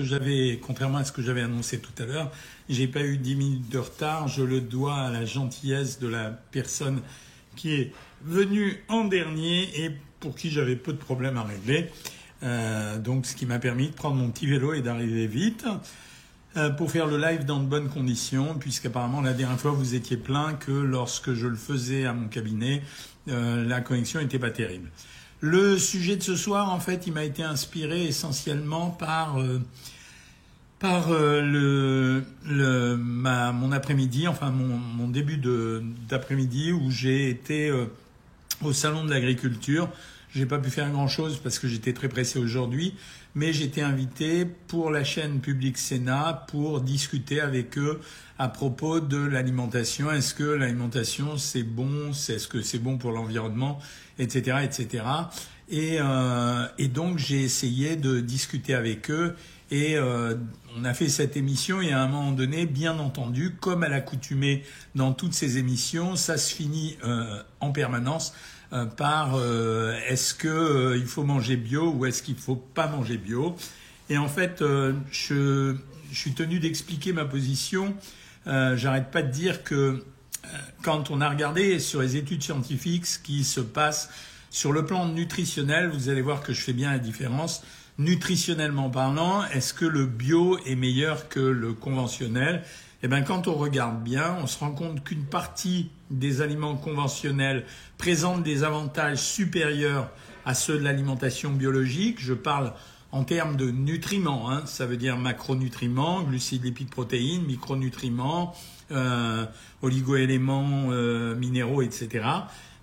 J'avais, contrairement à ce que j'avais annoncé tout à l'heure, j'ai pas eu 10 minutes de retard. Je le dois à la gentillesse de la personne qui est venue en dernier et pour qui j'avais peu de problèmes à régler. Euh, donc, ce qui m'a permis de prendre mon petit vélo et d'arriver vite euh, pour faire le live dans de bonnes conditions, puisqu'apparemment la dernière fois vous étiez plein que lorsque je le faisais à mon cabinet, euh, la connexion n'était pas terrible. Le sujet de ce soir, en fait, il m'a été inspiré essentiellement par euh, par euh, le, mon après-midi, enfin mon, mon début d'après-midi où j'ai été euh, au salon de l'agriculture. J'ai pas pu faire grand chose parce que j'étais très pressé aujourd'hui, mais j'étais invité pour la chaîne Public Sénat pour discuter avec eux à propos de l'alimentation. Est-ce que l'alimentation c'est bon? Est-ce que c'est bon pour l'environnement? Etc. Etc. Et, euh, et donc j'ai essayé de discuter avec eux et euh, on a fait cette émission et à un moment donné, bien entendu, comme à l'accoutumée dans toutes ces émissions, ça se finit euh, en permanence par euh, est-ce que euh, il faut manger bio ou est-ce qu'il faut pas manger bio. Et en fait, je, je, suis tenu d'expliquer ma position. J'arrête pas de dire que quand on a regardé sur les études scientifiques ce qui se passe sur le plan nutritionnel, vous allez voir que je fais bien la différence. Nutritionnellement parlant, est-ce que le bio est meilleur que le conventionnel? Eh bien, quand on regarde bien, on se rend compte qu'une partie des aliments conventionnels présentent des avantages supérieurs à ceux de l'alimentation biologique. Je parle en termes de nutriments, hein. ça veut dire macronutriments, glucides, lipides, protéines, micronutriments, euh, oligoéléments, euh, minéraux, etc.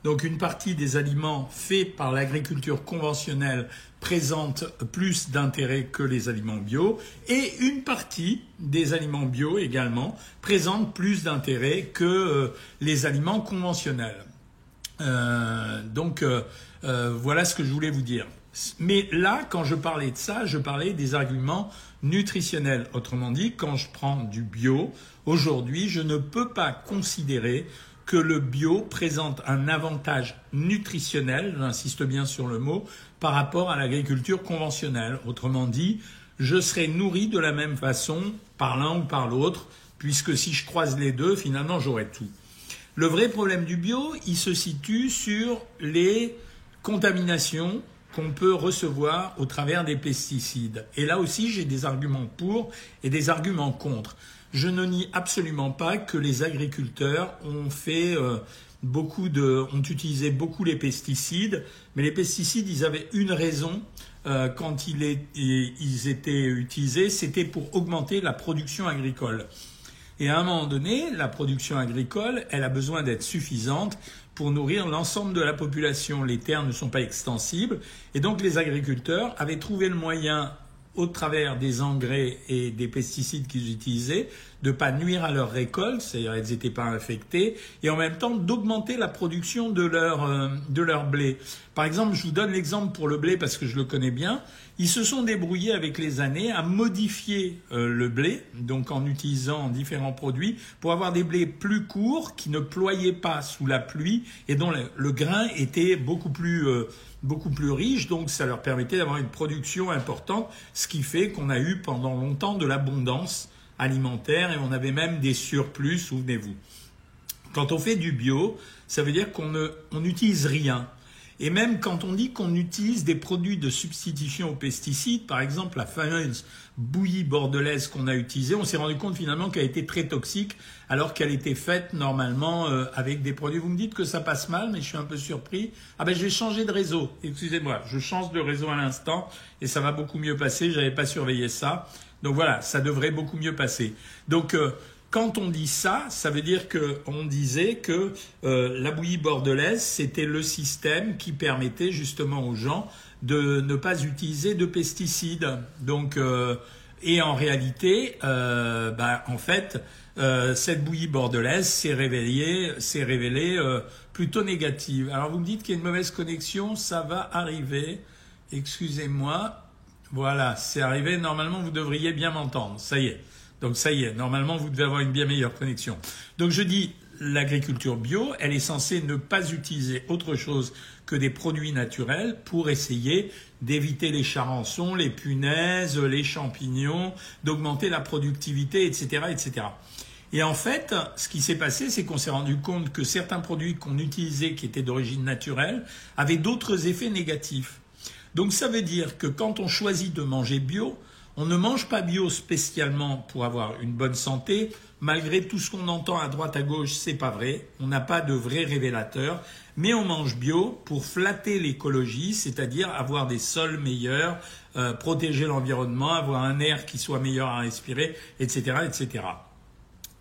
Donc une partie des aliments faits par l'agriculture conventionnelle présente plus d'intérêt que les aliments bio et une partie des aliments bio également présente plus d'intérêt que euh, les aliments conventionnels. Euh, donc euh, voilà ce que je voulais vous dire. Mais là, quand je parlais de ça, je parlais des arguments nutritionnels. Autrement dit, quand je prends du bio, aujourd'hui, je ne peux pas considérer que le bio présente un avantage nutritionnel, j'insiste bien sur le mot, par rapport à l'agriculture conventionnelle. Autrement dit, je serai nourri de la même façon par l'un ou par l'autre, puisque si je croise les deux, finalement, j'aurai tout. Le vrai problème du bio, il se situe sur les contaminations qu'on peut recevoir au travers des pesticides. Et là aussi, j'ai des arguments pour et des arguments contre. Je ne nie absolument pas que les agriculteurs ont fait euh, beaucoup de, ont utilisé beaucoup les pesticides, mais les pesticides, ils avaient une raison euh, quand ils étaient utilisés, c'était pour augmenter la production agricole. Et à un moment donné, la production agricole, elle a besoin d'être suffisante pour nourrir l'ensemble de la population. Les terres ne sont pas extensibles. Et donc les agriculteurs avaient trouvé le moyen au travers des engrais et des pesticides qu'ils utilisaient, de pas nuire à leur récolte, c'est-à-dire elles n'étaient pas infectées, et en même temps d'augmenter la production de leur, euh, de leur blé. Par exemple, je vous donne l'exemple pour le blé parce que je le connais bien. Ils se sont débrouillés avec les années à modifier euh, le blé, donc en utilisant différents produits, pour avoir des blés plus courts qui ne ployaient pas sous la pluie et dont le, grain était beaucoup plus euh, beaucoup plus riche, donc ça leur permettait d'avoir une production importante, ce qui fait qu'on a eu pendant longtemps de l'abondance alimentaire et on avait même des surplus, souvenez-vous. Quand on fait du bio, ça veut dire qu'on n'utilise rien. Et même quand on dit qu'on utilise des produits de substitution aux pesticides, par exemple la fameuse bouillie bordelaise qu'on a utilisée, on s'est rendu compte finalement qu'elle était très toxique alors qu'elle était faite normalement euh, avec des produits. Vous me dites que ça passe mal, mais je suis un peu surpris. Ah ben je vais changer de réseau. Excusez-moi, je change de réseau à l'instant et ça va beaucoup mieux passer. J'avais pas surveillé ça. Donc voilà, ça devrait beaucoup mieux passer. Donc euh, quand on dit ça, ça veut dire qu'on disait que euh, la bouillie bordelaise, c'était le système qui permettait justement aux gens de ne pas utiliser de pesticides. Donc, euh, et en réalité, euh, bah, en fait, euh, cette bouillie bordelaise s'est révélée, s'est révélée plutôt négative. Alors vous me dites qu'il y a une mauvaise connexion, ça va arriver. Excusez-moi. Voilà, c'est arrivé. Normalement, vous devriez bien m'entendre. Ça y est. Donc ça y est, normalement vous devez avoir une bien meilleure connexion. Donc je dis, l'agriculture bio, elle est censée ne pas utiliser autre chose que des produits naturels pour essayer d'éviter les charançons, les punaises, les champignons, d'augmenter la productivité, etc., etc. Et en fait, ce qui s'est passé, c'est qu'on s'est rendu compte que certains produits qu'on utilisait qui étaient d'origine naturelle avaient d'autres effets négatifs. Donc ça veut dire que quand on choisit de manger bio, on ne mange pas bio spécialement pour avoir une bonne santé, malgré tout ce qu'on entend à droite à gauche, c'est pas vrai. On n'a pas de vrai révélateur, mais on mange bio pour flatter l'écologie, c'est-à-dire avoir des sols meilleurs, euh, protéger l'environnement, avoir un air qui soit meilleur à respirer, etc., etc.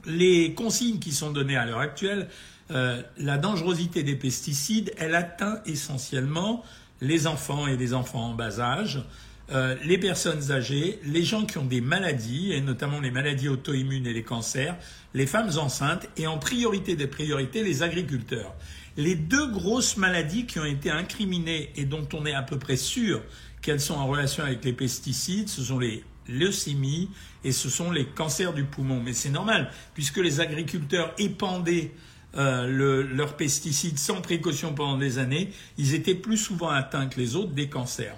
Les consignes qui sont données à l'heure actuelle, euh, la dangerosité des pesticides, elle atteint essentiellement les enfants et les enfants en bas âge. Euh, les personnes âgées, les gens qui ont des maladies, et notamment les maladies auto-immunes et les cancers, les femmes enceintes, et en priorité des priorités, les agriculteurs. Les deux grosses maladies qui ont été incriminées et dont on est à peu près sûr qu'elles sont en relation avec les pesticides, ce sont les leucémies et ce sont les cancers du poumon. Mais c'est normal, puisque les agriculteurs épandaient euh, leurs pesticides sans précaution pendant des années, ils étaient plus souvent atteints que les autres des cancers.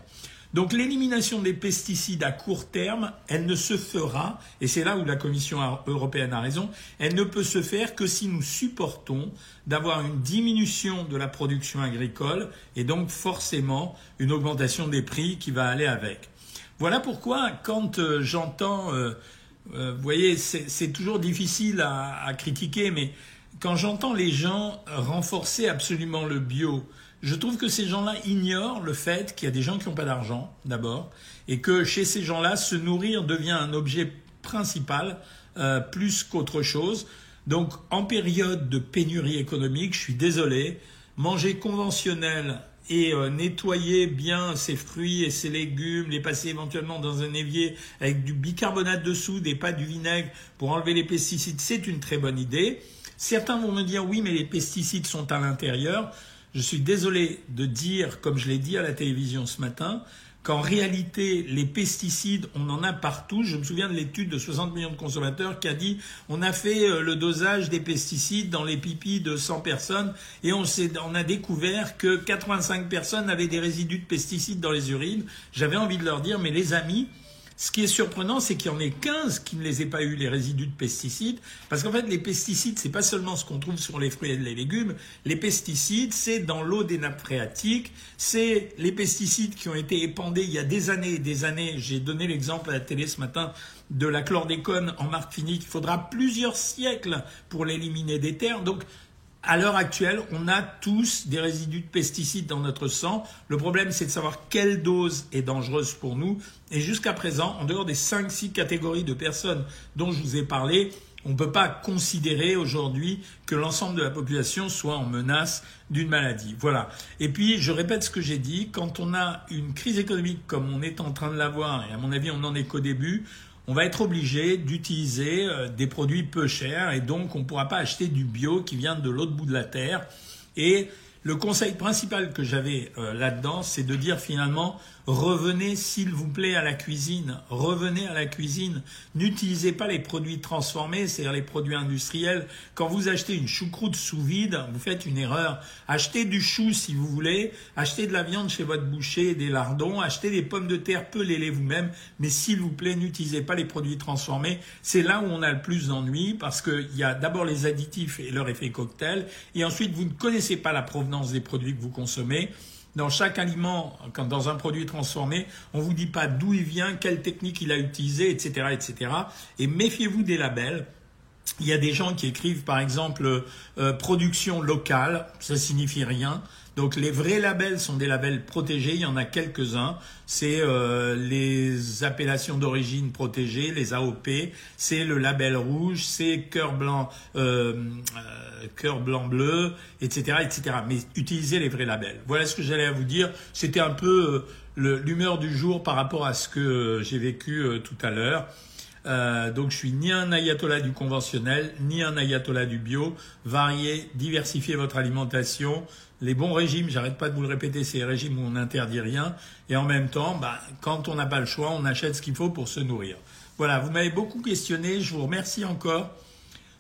Donc l'élimination des pesticides à court terme, elle ne se fera, et c'est là où la Commission européenne a raison, elle ne peut se faire que si nous supportons d'avoir une diminution de la production agricole et donc forcément une augmentation des prix qui va aller avec. Voilà pourquoi quand euh, j'entends, euh, euh, vous voyez, c'est toujours difficile à critiquer, mais quand j'entends les gens renforcer absolument le bio, je trouve que ces gens-là ignorent le fait qu'il y a des gens qui n'ont pas d'argent, d'abord, et que chez ces gens-là, se nourrir devient un objet principal euh, plus qu'autre chose. Donc, en période de pénurie économique, je suis désolé, manger conventionnel et euh, nettoyer bien ses fruits et ses légumes, les passer éventuellement dans un évier avec du bicarbonate de soude et pas du vinaigre pour enlever les pesticides, c'est une très bonne idée. Certains vont me dire oui, mais les pesticides sont à l'intérieur. Je suis désolé de dire, comme je l'ai dit à la télévision ce matin, qu'en réalité, les pesticides, on en a partout. Je me souviens de l'étude de 60 millions de consommateurs qui a dit on a fait euh, le dosage des pesticides dans les pipis de 100 personnes et on, on a découvert que 85 personnes avaient des résidus de pesticides dans les urines. J'avais envie de leur dire mais les amis, ce qui est surprenant, c'est qu'il y en ait 15 qui ne les aient pas eu, les résidus de pesticides. Parce qu'en fait, les pesticides, c'est pas seulement ce qu'on trouve sur les fruits et les légumes. Les pesticides, c'est dans l'eau des nappes phréatiques. C'est les pesticides qui ont été épandés il y a des années et des années. J'ai donné l'exemple à la télé ce matin de la chlordécone en Martinique. Il faudra plusieurs siècles pour l'éliminer des terres. Donc, à l'heure actuelle, on a tous des résidus de pesticides dans notre sang. Le problème, c'est de savoir quelle dose est dangereuse pour nous. Et jusqu'à présent, en dehors des 5-6 catégories de personnes dont je vous ai parlé, on ne peut pas considérer aujourd'hui que l'ensemble de la population soit en menace d'une maladie. Voilà. Et puis, je répète ce que j'ai dit, quand on a une crise économique comme on est en train de l'avoir, et à mon avis, on n'en est qu'au début, on va être obligé d'utiliser euh, des produits peu chers et donc on ne pourra pas acheter du bio qui vient de l'autre bout de la terre. Et le conseil principal que j'avais euh, là-dedans, c'est de dire finalement, revenez s'il vous plaît à la cuisine, revenez à la cuisine, n'utilisez pas les produits transformés, c'est-à-dire les produits industriels. Quand vous achetez une choucroute sous vide, vous faites une erreur. Achetez du chou si vous voulez, achetez de la viande chez votre boucher, des lardons, achetez des pommes de terre, pelez-les vous-même, mais s'il vous plaît, n'utilisez pas les produits transformés. C'est là où on a le plus d'ennuis parce qu'il y a d'abord les additifs et leur effet cocktail, et ensuite vous ne connaissez pas la provenance des produits que vous consommez. Dans chaque aliment, quand dans un produit transformé, on vous dit pas d'où il vient, quelle technique il a utilisé, etc., etc. Et méfiez-vous des labels. Il y a des gens qui écrivent par exemple euh, production locale, ça signifie rien. Donc les vrais labels sont des labels protégés, il y en a quelques-uns. C'est euh, les appellations d'origine protégées, les AOP, c'est le label rouge, c'est cœur blanc, euh, euh, cœur blanc bleu, etc., etc. Mais utilisez les vrais labels. Voilà ce que j'allais vous dire. C'était un peu l'humeur du jour par rapport à ce que j'ai vécu tout à l'heure. donc je suis ni un ayatollah du conventionnel, ni un ayatollah du bio. Variez, diversifiez votre alimentation les bons régimes, j'arrête pas de vous le répéter, c'est les régimes où on n'interdit rien. Et en même temps, bah, quand on n'a pas le choix, on achète ce qu'il faut pour se nourrir. Voilà, vous m'avez beaucoup questionné, je vous remercie encore.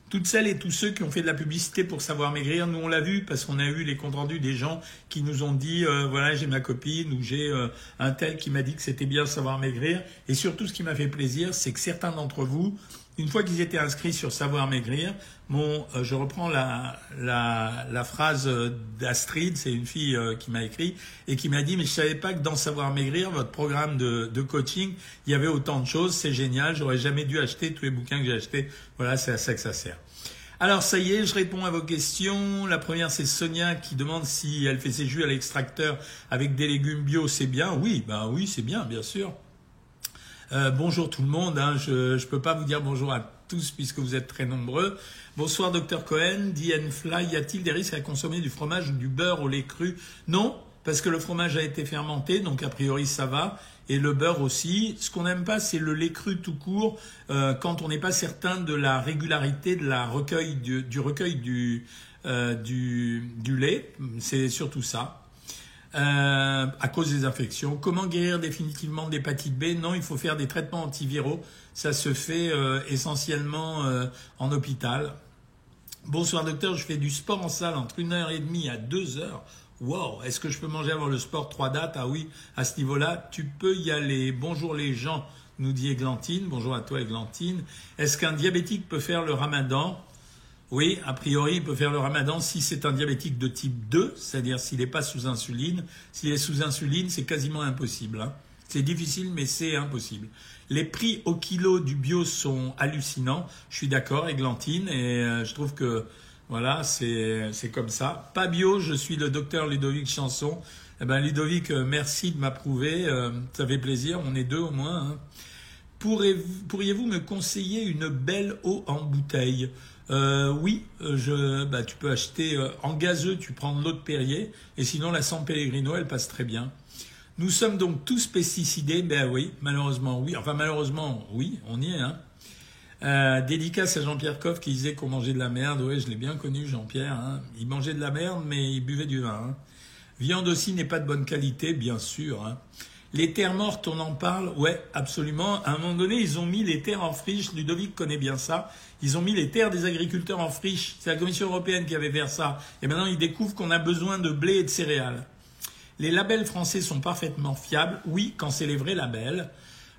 toutes celles et tous ceux qui ont fait de la publicité pour savoir maigrir, nous on l'a vu parce qu'on a eu les comptes rendus des gens qui nous ont dit euh, voilà j'ai ma copine ou j'ai euh, un tel qui m'a dit que c'était bien savoir maigrir. Et surtout ce qui m'a fait plaisir, c'est que certains d'entre vous une fois qu'ils étaient inscrits sur Savoir Maigrir, mon, euh, je reprends la, la, la phrase d'Astrid, c'est une fille euh, qui m'a écrit, et qui m'a dit, mais je savais pas que dans Savoir Maigrir, votre programme de, de coaching, il y avait autant de choses, c'est génial, j'aurais jamais dû acheter tous les bouquins que j'ai achetés. Voilà, c'est à ça que ça sert. Alors ça y est, je réponds à vos questions. La première, c'est Sonia qui demande si elle fait ses jus à l'extracteur avec des légumes bio, c'est bien. Oui, ben oui, c'est bien, bien sûr. Euh, bonjour tout le monde. Hein. je ne peux pas vous dire bonjour à tous puisque vous êtes très nombreux. Bonsoir Dr Cohen. Diane Fly, y a-t-il des risques à consommer du fromage ou du beurre au lait cru? Non, parce que le fromage a été fermenté, donc a priori ça va. Et le beurre aussi. Ce qu'on n'aime pas, c'est le lait cru tout court, euh, quand on n'est pas certain de la régularité de la recueil du, recueil du, du lait. C'est surtout ça. Euh, à cause des infections. Comment guérir définitivement l'hépatite B? Non, il faut faire des traitements antiviraux. Ça se fait euh, essentiellement euh, en hôpital. Bonsoir docteur, je fais du sport en salle entre une heure et demie à deux heures. Wow, est-ce que je peux manger avant le sport? Trois dates? Ah oui, à ce niveau-là, tu peux y aller. Bonjour les gens, nous dit Églantine. Bonjour à toi Églantine. Est-ce qu'un diabétique peut faire le ramadan? Oui, a priori, il peut faire le ramadan si c'est un diabétique de type 2, c'est-à-dire s'il n'est pas sous insuline. S'il est sous insuline, c'est quasiment impossible. Hein. C'est difficile, mais c'est impossible. Les prix au kilo du bio sont hallucinants. Je suis d'accord, Églantine, et euh, je trouve que voilà, c'est comme ça. Pas bio, je suis le docteur Ludovic Chanson. Eh ben, Ludovic, euh, merci de m'approuver. Euh, ça fait plaisir, on est deux au moins. Hein. Pourriez-vous me conseiller une belle eau en bouteille? Euh, oui, euh, je, bah, tu peux acheter euh, en gazeux, tu prends de l'eau de Perrier, et sinon la San Pellegrino, elle passe très bien. Nous sommes donc tous pesticidés, ben oui, malheureusement oui, enfin malheureusement oui, on y est. Hein. Euh, dédicace à Jean-Pierre Coff qui disait qu'on mangeait de la merde, oui, je l'ai bien connu Jean-Pierre, hein. il mangeait de la merde mais il buvait du vin. Hein. Viande aussi n'est pas de bonne qualité, bien sûr. Hein. Les terres mortes, on en parle? Ouais, absolument. À un moment donné, ils ont mis les terres en friche. Ludovic connaît bien ça. Ils ont mis les terres des agriculteurs en friche. C'est la Commission européenne qui avait fait ça. Et maintenant, ils découvrent qu'on a besoin de blé et de céréales. Les labels français sont parfaitement fiables. Oui, quand c'est les vrais labels.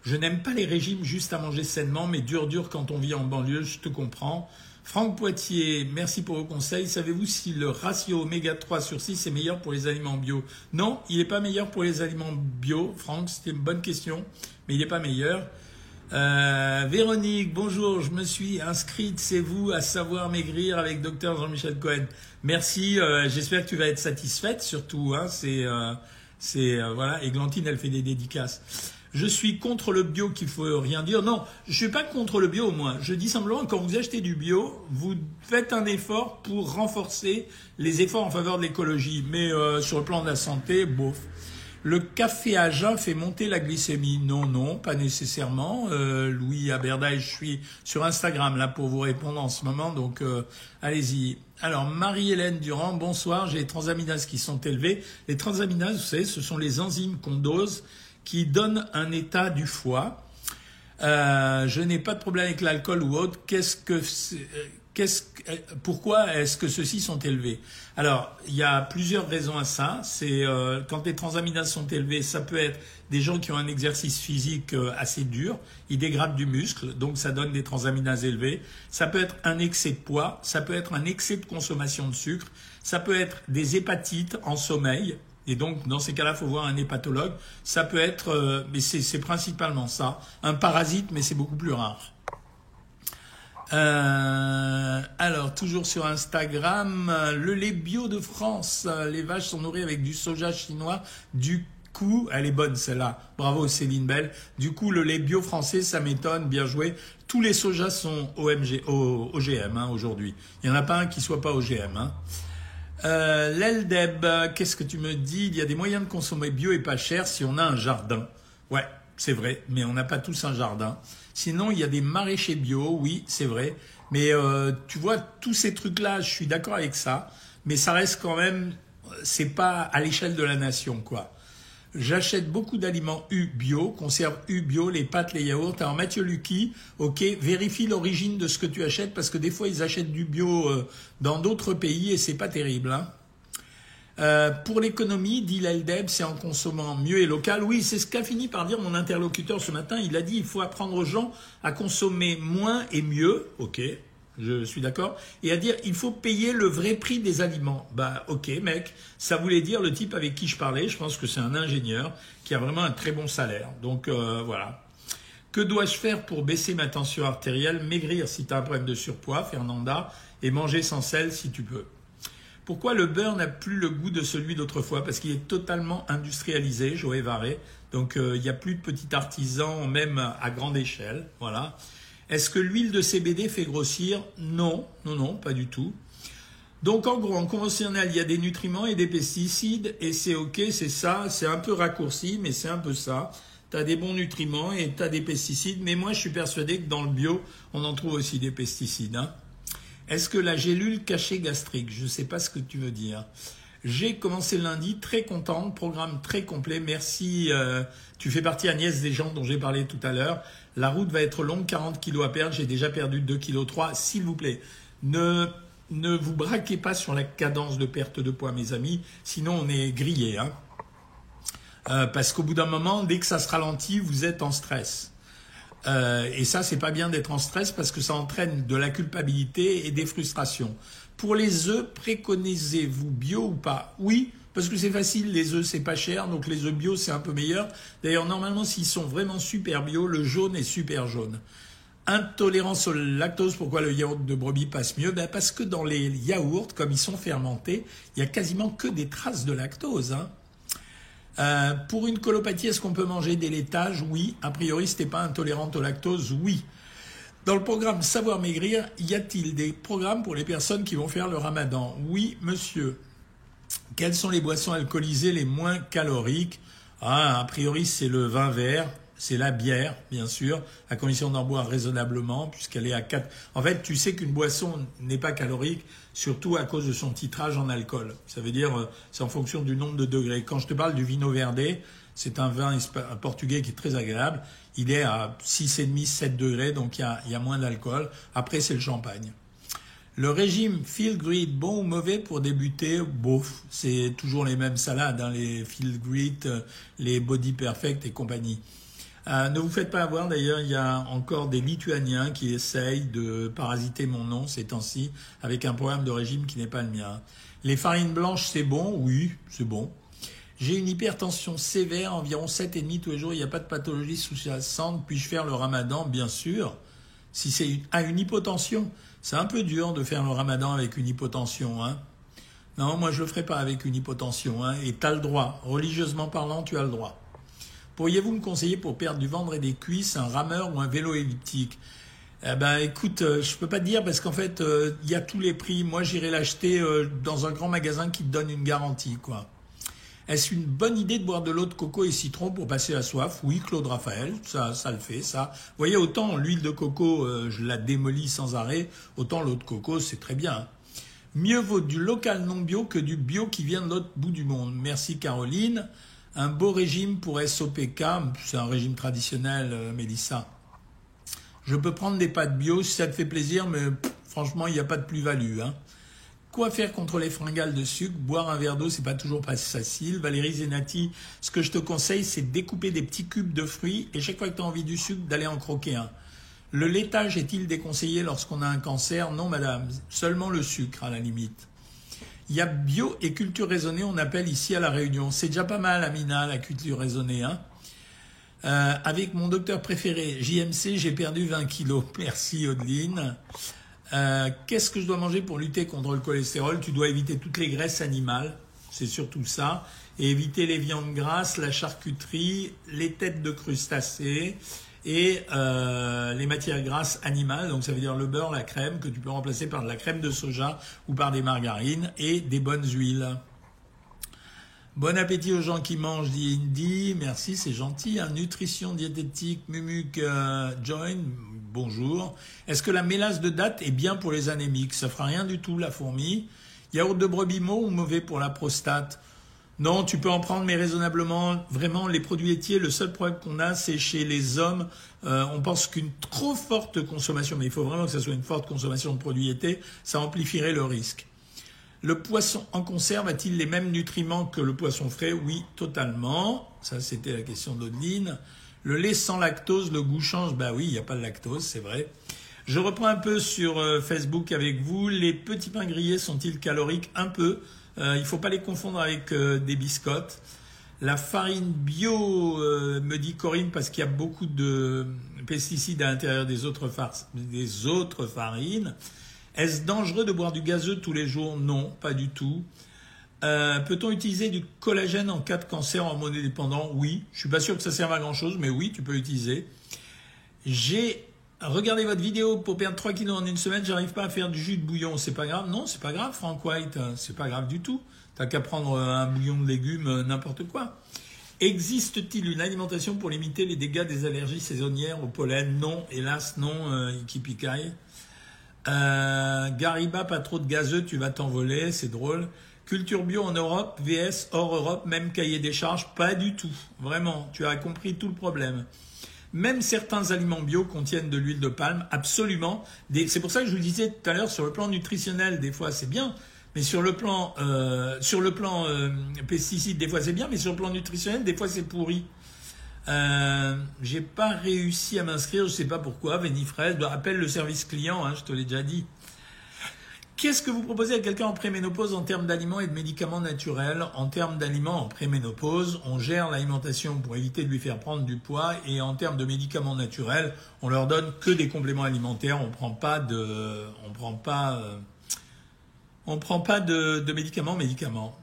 Je n'aime pas les régimes juste à manger sainement, mais dur dur quand on vit en banlieue, je te comprends. Franck Poitier, merci pour vos conseils. Savez-vous si le ratio oméga 3 sur 6 est meilleur pour les aliments bio? Non, il n'est pas meilleur pour les aliments bio. Franck, c'était une bonne question, mais il n'est pas meilleur. Euh, Véronique, bonjour, je me suis inscrite, c'est vous, à savoir maigrir avec docteur Jean-Michel Cohen. Merci, euh, j'espère que tu vas être satisfaite surtout. Hein, c'est, euh, c'est voilà, Églantine, elle fait des dédicaces je suis contre le bio qu'il faut rien dire. Non, je suis pas contre le bio moi. Je dis simplement quand vous achetez du bio, vous faites un effort pour renforcer les efforts en faveur de l'écologie. Mais euh, sur le plan de la santé, bof. Le café à jeun fait monter la glycémie Non, non, pas nécessairement. Euh, Louis Aberdaï, je suis sur Instagram là pour vous répondre en ce moment, donc euh, allez-y. Alors Marie-Hélène Durand, bonsoir. J'ai les transaminases qui sont élevées. Les transaminases, vous savez, ce sont les enzymes qu'on dose qui donne un état du foie. Euh, je n'ai pas de problème avec l'alcool ou autre. Qu'est-ce que, qu'est-ce, pourquoi est-ce que ceux-ci sont élevés? Alors, il y a plusieurs raisons à ça. C'est euh, quand les transaminases sont élevées, ça peut être des gens qui ont un exercice physique euh, assez dur, ils dégradent du muscle, donc ça donne des transaminases élevées. Ça peut être un excès de poids, ça peut être un excès de consommation de sucre, ça peut être des hépatites en sommeil, et donc, dans ces cas-là, il faut voir un hépatologue. Ça peut être, euh, mais c'est principalement ça, un parasite, mais c'est beaucoup plus rare. Euh, alors, toujours sur Instagram, le lait bio de France. Les vaches sont nourries avec du soja chinois. Du coup, elle est bonne celle-là. Bravo Céline Belle. Du coup, le lait bio français, ça m'étonne. Bien joué. Tous les sojas sont OMG, OGM hein, aujourd'hui. Il n'y en a pas un qui soit pas OGM. Hein. Euh, L'Eldeb, qu'est-ce que tu me dis? Il y a des moyens de consommer bio et pas cher si on a un jardin. Ouais, c'est vrai, mais on n'a pas tous un jardin. Sinon, il y a des maraîchers bio, oui, c'est vrai. Mais euh, tu vois, tous ces trucs-là, je suis d'accord avec ça, mais ça reste quand même, c'est pas à l'échelle de la nation, quoi. J'achète beaucoup d'aliments U bio, conserve U bio, les pâtes, les yaourts. Alors Mathieu Lucky, ok, vérifie l'origine de ce que tu achètes parce que des fois ils achètent du bio euh, dans d'autres pays et c'est pas terrible. Hein. Euh, pour l'économie, dit l'Eldeb, c'est en consommant mieux et local. Oui, c'est ce qu'a fini par dire mon interlocuteur ce matin. Il a dit il faut apprendre aux gens à consommer moins et mieux. Ok, je suis d'accord, et à dire il faut payer le vrai prix des aliments. Bah ok mec, ça voulait dire le type avec qui je parlais, je pense que c'est un ingénieur qui a vraiment un très bon salaire. Donc euh, voilà. Que dois-je faire pour baisser ma tension artérielle Maigrir si tu as un problème de surpoids, Fernanda, et manger sans sel si tu peux? Pourquoi le beurre n'a plus le goût de celui d'autrefois? Parce qu'il est totalement industrialisé, Joël Varé. Donc euh, il n'y a plus de petits artisans, même à grande échelle. Voilà. Est-ce que l'huile de CBD fait grossir? Non, non, non, pas du tout. Donc en gros, en conventionnel, il y a des nutriments et des pesticides, et c'est ok, c'est ça, c'est un peu raccourci, mais c'est un peu ça. Tu as des bons nutriments et tu as des pesticides, mais moi je suis persuadé que dans le bio, on en trouve aussi des pesticides. Hein. Est-ce que la gélule cachée gastrique Je ne sais pas ce que tu veux dire. J'ai commencé lundi, très content, programme très complet. Merci. Euh, tu fais partie, Agnès, des gens dont j'ai parlé tout à l'heure. La route va être longue, 40 kilos à perdre. J'ai déjà perdu 2 kg 3. S'il vous plaît, ne, ne vous braquez pas sur la cadence de perte de poids, mes amis. Sinon, on est grillé. Hein. Euh, parce qu'au bout d'un moment, dès que ça se ralentit, vous êtes en stress. Euh, et ça, c'est pas bien d'être en stress parce que ça entraîne de la culpabilité et des frustrations. Pour les œufs, préconisez-vous bio ou pas? Oui, parce que c'est facile, les œufs c'est pas cher, donc les œufs bio c'est un peu meilleur. D'ailleurs, normalement, s'ils sont vraiment super bio, le jaune est super jaune. Intolérance au lactose, pourquoi le yaourt de brebis passe mieux? Ben Parce que dans les yaourts, comme ils sont fermentés, il y a quasiment que des traces de lactose. Hein. Euh, pour une colopathie, est-ce qu'on peut manger des laitages? Oui. A priori, si pas intolérante au lactose, oui. Dans le programme Savoir Maigrir, y a-t-il des programmes pour les personnes qui vont faire le ramadan? Oui, monsieur. Quelles sont les boissons alcoolisées les moins caloriques? Ah, A priori, c'est le vin vert, c'est la bière, bien sûr, à condition d'en boire raisonnablement, puisqu'elle est à 4. En fait, tu sais qu'une boisson n'est pas calorique, surtout à cause de son titrage en alcool. Ça veut dire, euh, c'est en fonction du nombre de degrés. Quand je te parle du vino verde, c'est un vin portugais qui est très agréable. Il est à 6,5, 7 degrés, donc il y a, moins d'alcool. Après, c'est le champagne. Le régime Feel Great, bon ou mauvais pour débuter Bof, c'est toujours les mêmes salades, hein, les Feel Great, euh, les Body Perfect et compagnie. Euh, ne vous faites pas avoir, d'ailleurs, il y a encore des Lituaniens qui essayent de parasiter mon nom ces temps-ci avec un programme de régime qui n'est pas le mien. Les farines blanches, c'est bon? Oui, c'est bon. J'ai une hypertension sévère, environ 7,5 tous les jours, il n'y a pas de pathologie sous-jacente. Puis-je faire le ramadan? Bien sûr. Si c'est une, ah, une hypotension, c'est un peu dur de faire le ramadan avec une hypotension. Hein non, moi je ne le ferai pas avec une hypotension. Hein et tu as le droit. Religieusement parlant, tu as le droit. Pourriez-vous me conseiller pour perdre du ventre et des cuisses un rameur ou un vélo elliptique eh ben, écoute, euh, je peux pas te dire parce qu'en fait, euh, il y a tous les prix. Moi, j'irai l'acheter euh, dans un grand magasin qui te donne une garantie, quoi. Est-ce une bonne idée de boire de l'eau de coco et citron pour passer la soif? Oui, Claude Raphaël, ça, ça le fait, ça. Vous voyez, autant l'huile de coco, je la démolis sans arrêt, autant l'eau de coco, c'est très bien. Mieux vaut du local non bio que du bio qui vient de l'autre bout du monde. Merci Caroline. Un beau régime pour SOPK, c'est un régime traditionnel, euh, Mélissa. Je peux prendre des pâtes bio si ça te fait plaisir, mais franchement, il n'y a pas de plus-value. Hein. Quoi faire contre les fringales de sucre Boire un verre d'eau, c'est pas toujours pas facile. Valérie Zenati, ce que je te conseille, c'est de découper des petits cubes de fruits et chaque fois que tu as envie du sucre, d'aller en croquer un. Le laitage est-il déconseillé lorsqu'on a un cancer? Non, madame. Seulement le sucre, à la limite. Il y a bio et culture raisonnée, on appelle ici à la Réunion. C'est déjà pas mal, Amina, la culture raisonnée. Hein euh, avec mon docteur préféré, JMC, j'ai perdu 20 kilos. Merci, Audeline. Euh, qu'est-ce que je dois manger pour lutter contre le cholestérol? Tu dois éviter toutes les graisses animales, c'est surtout ça, et éviter les viandes grasses, la charcuterie, les têtes de crustacés et euh, les matières grasses animales, donc ça veut dire le beurre, la crème, que tu peux remplacer par de la crème de soja ou par des margarines et des bonnes huiles. Bon appétit aux gens qui mangent, dit Indy. Merci, c'est gentil. Nutrition diététique, Mumuc euh, Join, bonjour. Est-ce que la mélasse de date est bien pour les anémiques? Ça fera rien du tout, la fourmi. Yaourt de brebis ou mauvais pour la prostate? Non, tu peux en prendre, mais raisonnablement. Vraiment, les produits laitiers, le seul problème qu'on a, c'est chez les hommes. Euh, on pense qu'une trop forte consommation, mais il faut vraiment que ce soit une forte consommation de produits laitiers, ça amplifierait le risque. Le poisson en conserve a-t-il les mêmes nutriments que le poisson frais? Oui, totalement. Ça, c'était la question d'Odeline. Le lait sans lactose, le goût change? Bah oui, il n'y a pas de lactose, c'est vrai. Je reprends un peu sur euh, Facebook avec vous. Les petits pains grillés sont-ils caloriques? Un peu. Euh, il ne faut pas les confondre avec euh, des biscottes. La farine bio, me dit Corinne, parce qu'il y a beaucoup de pesticides à l'intérieur des autres, des autres farines. Est-ce dangereux de boire du gazeux tous les jours? Non, pas du tout. Peut-on utiliser du collagène en cas de cancer hormonodépendant? Oui. Je suis pas sûr que ça serve à grand chose, mais oui, tu peux utiliser. J'ai Regardez votre vidéo pour perdre 3 kilos en une semaine, j'arrive pas à faire du jus de bouillon, c'est pas grave. Non, c'est pas grave, Frank White, hein. c'est pas grave du tout. T'as qu'à prendre euh, un bouillon de légumes, euh, n'importe quoi. Existe-t-il une alimentation pour limiter les dégâts des allergies saisonnières au pollen? Non, hélas, non, euh. Euh, Gariba, pas trop de gazeux, tu vas t'envoler, c'est drôle. Culture bio en Europe, VS hors Europe, même cahier des charges, pas du tout. Vraiment, tu as compris tout le problème. Même certains aliments bio contiennent de l'huile de palme, absolument. C'est pour ça que je vous disais tout à l'heure, sur le plan nutritionnel, des fois c'est bien, mais sur le plan, euh, euh, pesticide, des fois c'est bien, mais sur le plan nutritionnel, des fois c'est pourri. Euh, j'ai pas réussi à m'inscrire, je sais pas pourquoi. Vénifraise, appelle le service client, hein, je te l'ai déjà dit. Qu'est-ce que vous proposez à quelqu'un en préménopause en termes d'aliments et de médicaments naturels? En termes d'aliments en préménopause, on gère l'alimentation pour éviter de lui faire prendre du poids et en termes de médicaments naturels, on leur donne que des compléments alimentaires, on prend pas de on prend pas euh, on prend pas de, médicaments médicaments.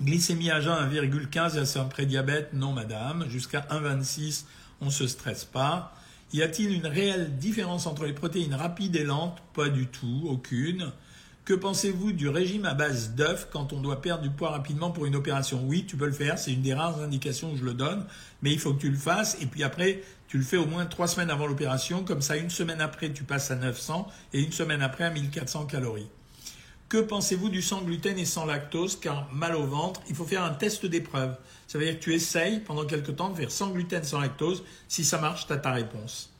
Glycémie à jeun 1,15 c'est un prédiabète Non madame, jusqu'à 1,26 on se stresse pas. Y a-t-il une réelle différence entre les protéines rapides et lentes? Pas du tout, aucune. Que pensez-vous du régime à base d'œufs quand on doit perdre du poids rapidement pour une opération? Oui, tu peux le faire, c'est une des rares indications où je le donne, mais il faut que tu le fasses et puis après, tu le fais au moins trois semaines avant l'opération, comme ça une semaine après, tu passes à 900 et une semaine après à 1400 calories. Que pensez-vous du sans gluten et sans lactose? Car mal au ventre, il faut faire un test d'épreuve. Ça veut dire que tu essayes pendant quelques temps de faire sans gluten, sans lactose. Si ça marche, tu as ta réponse.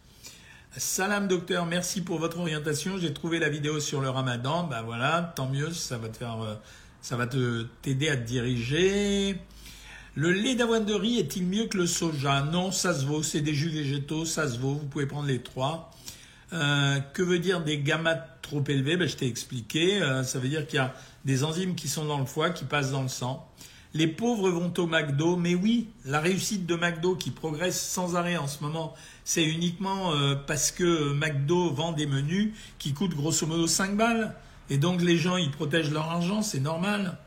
Salam docteur, merci pour votre orientation. J'ai trouvé la vidéo sur le ramadan. Ben voilà, tant mieux, ça va te faire, euh, ça va te t'aider à te diriger. Le lait d'avoine de riz est-il mieux que le soja? Non, ça se vaut. C'est des jus végétaux, ça se vaut. Vous pouvez prendre les trois. Euh, que veut dire des gamma trop élevés ben, Je t'ai expliqué. Euh, ça veut dire qu'il y a des enzymes qui sont dans le foie, qui passent dans le sang. Les pauvres vont au McDo, mais oui, la réussite de McDo qui progresse sans arrêt en ce moment, c'est uniquement euh, parce que McDo vend des menus qui coûtent grosso modo 5 balles. Et donc les gens, ils protègent leur argent, c'est normal.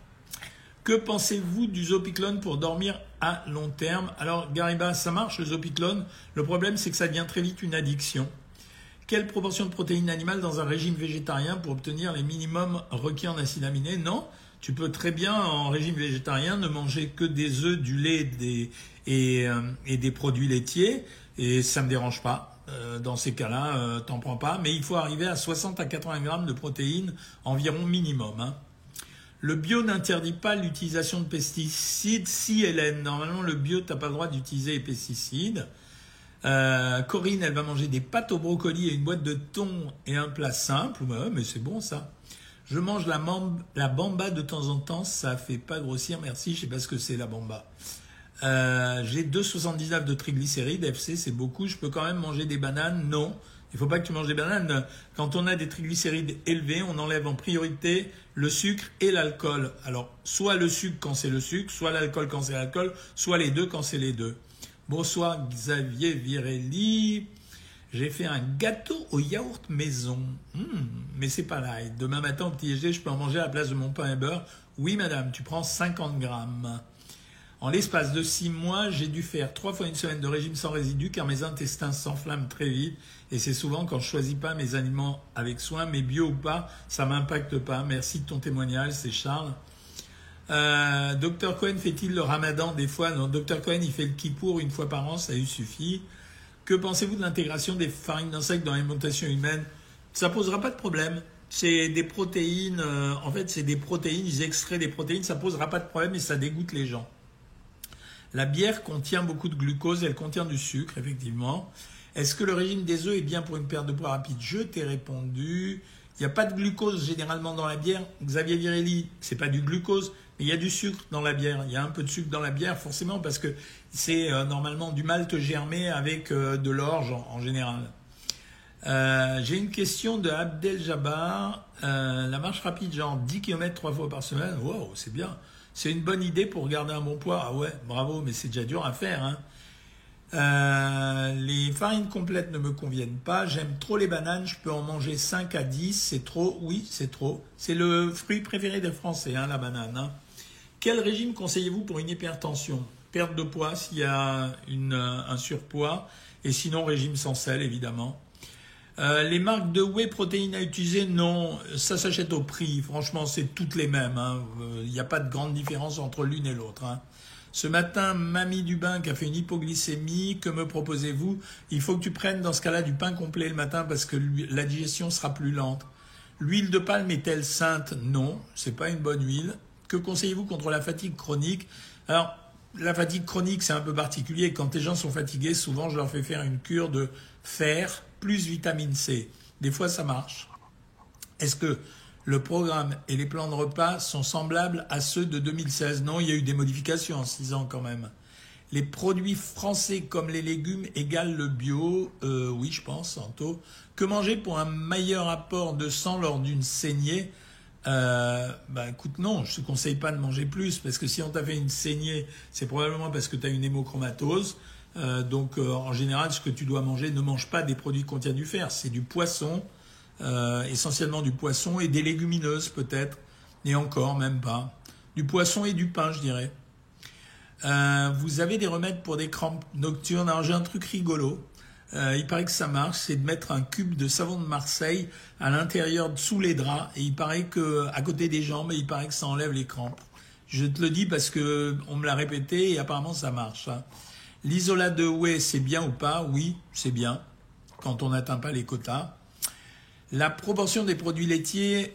Que pensez-vous du Zopiclone pour dormir à long terme? Alors Gariba, ça marche le Zopiclone? Le problème, c'est que ça devient très vite une addiction. Quelle proportion de protéines animales dans un régime végétarien pour obtenir les minimums requis en acides aminés Non, tu peux très bien, en régime végétarien, ne manger que des œufs, du lait euh, et, des produits laitiers, et ça ne me dérange pas. Euh, dans ces cas-là, euh, t'en prends pas, mais il faut arriver à 60 à 80 grammes de protéines environ minimum. Hein. Le bio n'interdit pas l'utilisation de pesticides. Si, Hélène, normalement, le bio, tu n'as pas le droit d'utiliser les pesticides. Corinne, elle va manger des pâtes au brocoli et une boîte de thon et un plat simple. mais c'est bon ça. Je mange la, la, bamba de temps en temps, ça fait pas grossir, merci, je sais pas ce que c'est la bamba. Euh, j'ai 2,79 de triglycérides, FC c'est beaucoup, je peux quand même manger des bananes? Non, il faut pas que tu manges des bananes. Quand on a des triglycérides élevés, on enlève en priorité le sucre et l'alcool. Alors, soit le sucre quand c'est le sucre, soit l'alcool quand c'est l'alcool, soit les deux quand c'est les deux. Bonsoir Xavier Virelli. J'ai fait un gâteau au yaourt maison. Hmm, mais c'est pas là. Demain matin au petit déjeuner, je peux en manger à la place de mon pain et beurre. Oui, madame, tu prends 50 grammes. En l'espace de 6 mois, j'ai dû faire 3 fois une semaine de régime sans résidus car mes intestins s'enflamment très vite. Et c'est souvent quand je choisis pas mes aliments avec soin, mais bio ou pas, ça m'impacte pas. Merci de ton témoignage, c'est Charles. Euh, Docteur Cohen fait-il le ramadan des fois? Non, Docteur Cohen, il fait le kippour une fois par an, ça lui suffit. Que pensez-vous de l'intégration des farines d'insectes dans l'alimentation humaine? Ça posera pas de problème. C'est des protéines, euh, en fait, c'est des protéines, ils extraient des protéines, ça posera pas de problème et ça dégoûte les gens. La bière contient beaucoup de glucose, elle contient du sucre, effectivement. Est-ce que le régime des œufs est bien pour une perte de poids rapide? Je t'ai répondu. Il n'y a pas de glucose généralement dans la bière. Xavier Virelli, c'est pas du glucose, mais il y a du sucre dans la bière. Il y a un peu de sucre dans la bière, forcément, parce que c'est euh, normalement du malt germé avec euh, de l'orge en général. Euh, j'ai une question de Abdel Jabbar. La marche rapide, genre 10 km trois fois par semaine, wow, c'est bien. C'est une bonne idée pour garder un bon poids. Ah ouais, bravo, mais c'est déjà dur à faire. Hein. Euh, les farines complètes ne me conviennent pas. J'aime trop les bananes. Je peux en manger 5 à 10. C'est trop Oui, c'est trop. C'est le fruit préféré des Français, hein, la banane. Hein. Quel régime conseillez-vous pour une hypertension? Perte de poids s'il y a une, un surpoids. Et sinon, régime sans sel, évidemment. Euh, les marques de whey protéines à utiliser, non, ça s'achète au prix. Franchement, c'est toutes les mêmes. Hein. Euh, il n'y a pas de grande différence entre l'une et l'autre. Hein. Ce matin, Mamie Dubin qui a fait une hypoglycémie, que me proposez-vous? Il faut que tu prennes dans ce cas-là du pain complet le matin parce que la digestion sera plus lente. L'huile de palme est-elle sainte? Non, c'est pas une bonne huile. Que conseillez-vous contre la fatigue chronique? Alors, la fatigue chronique, c'est un peu particulier. Quand les gens sont fatigués, souvent, je leur fais faire une cure de fer plus vitamine C. Des fois, ça marche. Est-ce que le programme et les plans de repas sont semblables à ceux de 2016 Non, il y a eu des modifications en 6 ans quand même. Les produits français comme les légumes égalent le bio euh, Oui, je pense, Santo. Que manger pour un meilleur apport de sang lors d'une saignée? Euh, bah écoute non, je te conseille pas de manger plus parce que si on t'a fait une saignée, c'est probablement parce que tu as une hémochromatose. Euh, donc euh, en général, ce que tu dois manger, ne mange pas des produits qui contiennent du fer, c'est du poisson, euh, essentiellement du poisson et des légumineuses peut-être, et encore même pas. Du poisson et du pain, je dirais. vous avez des remèdes pour des crampes nocturnes Alors j'ai un truc rigolo. il paraît que ça marche, c'est de mettre un cube de savon de Marseille à l'intérieur, sous les draps, et il paraît que à côté des jambes, il paraît que ça enlève les crampes. Je te le dis parce que on me l'a répété et apparemment ça marche. Hein. L'isolat de whey, c'est bien ou pas? Oui, c'est bien, quand on n'atteint pas les quotas. La proportion des produits laitiers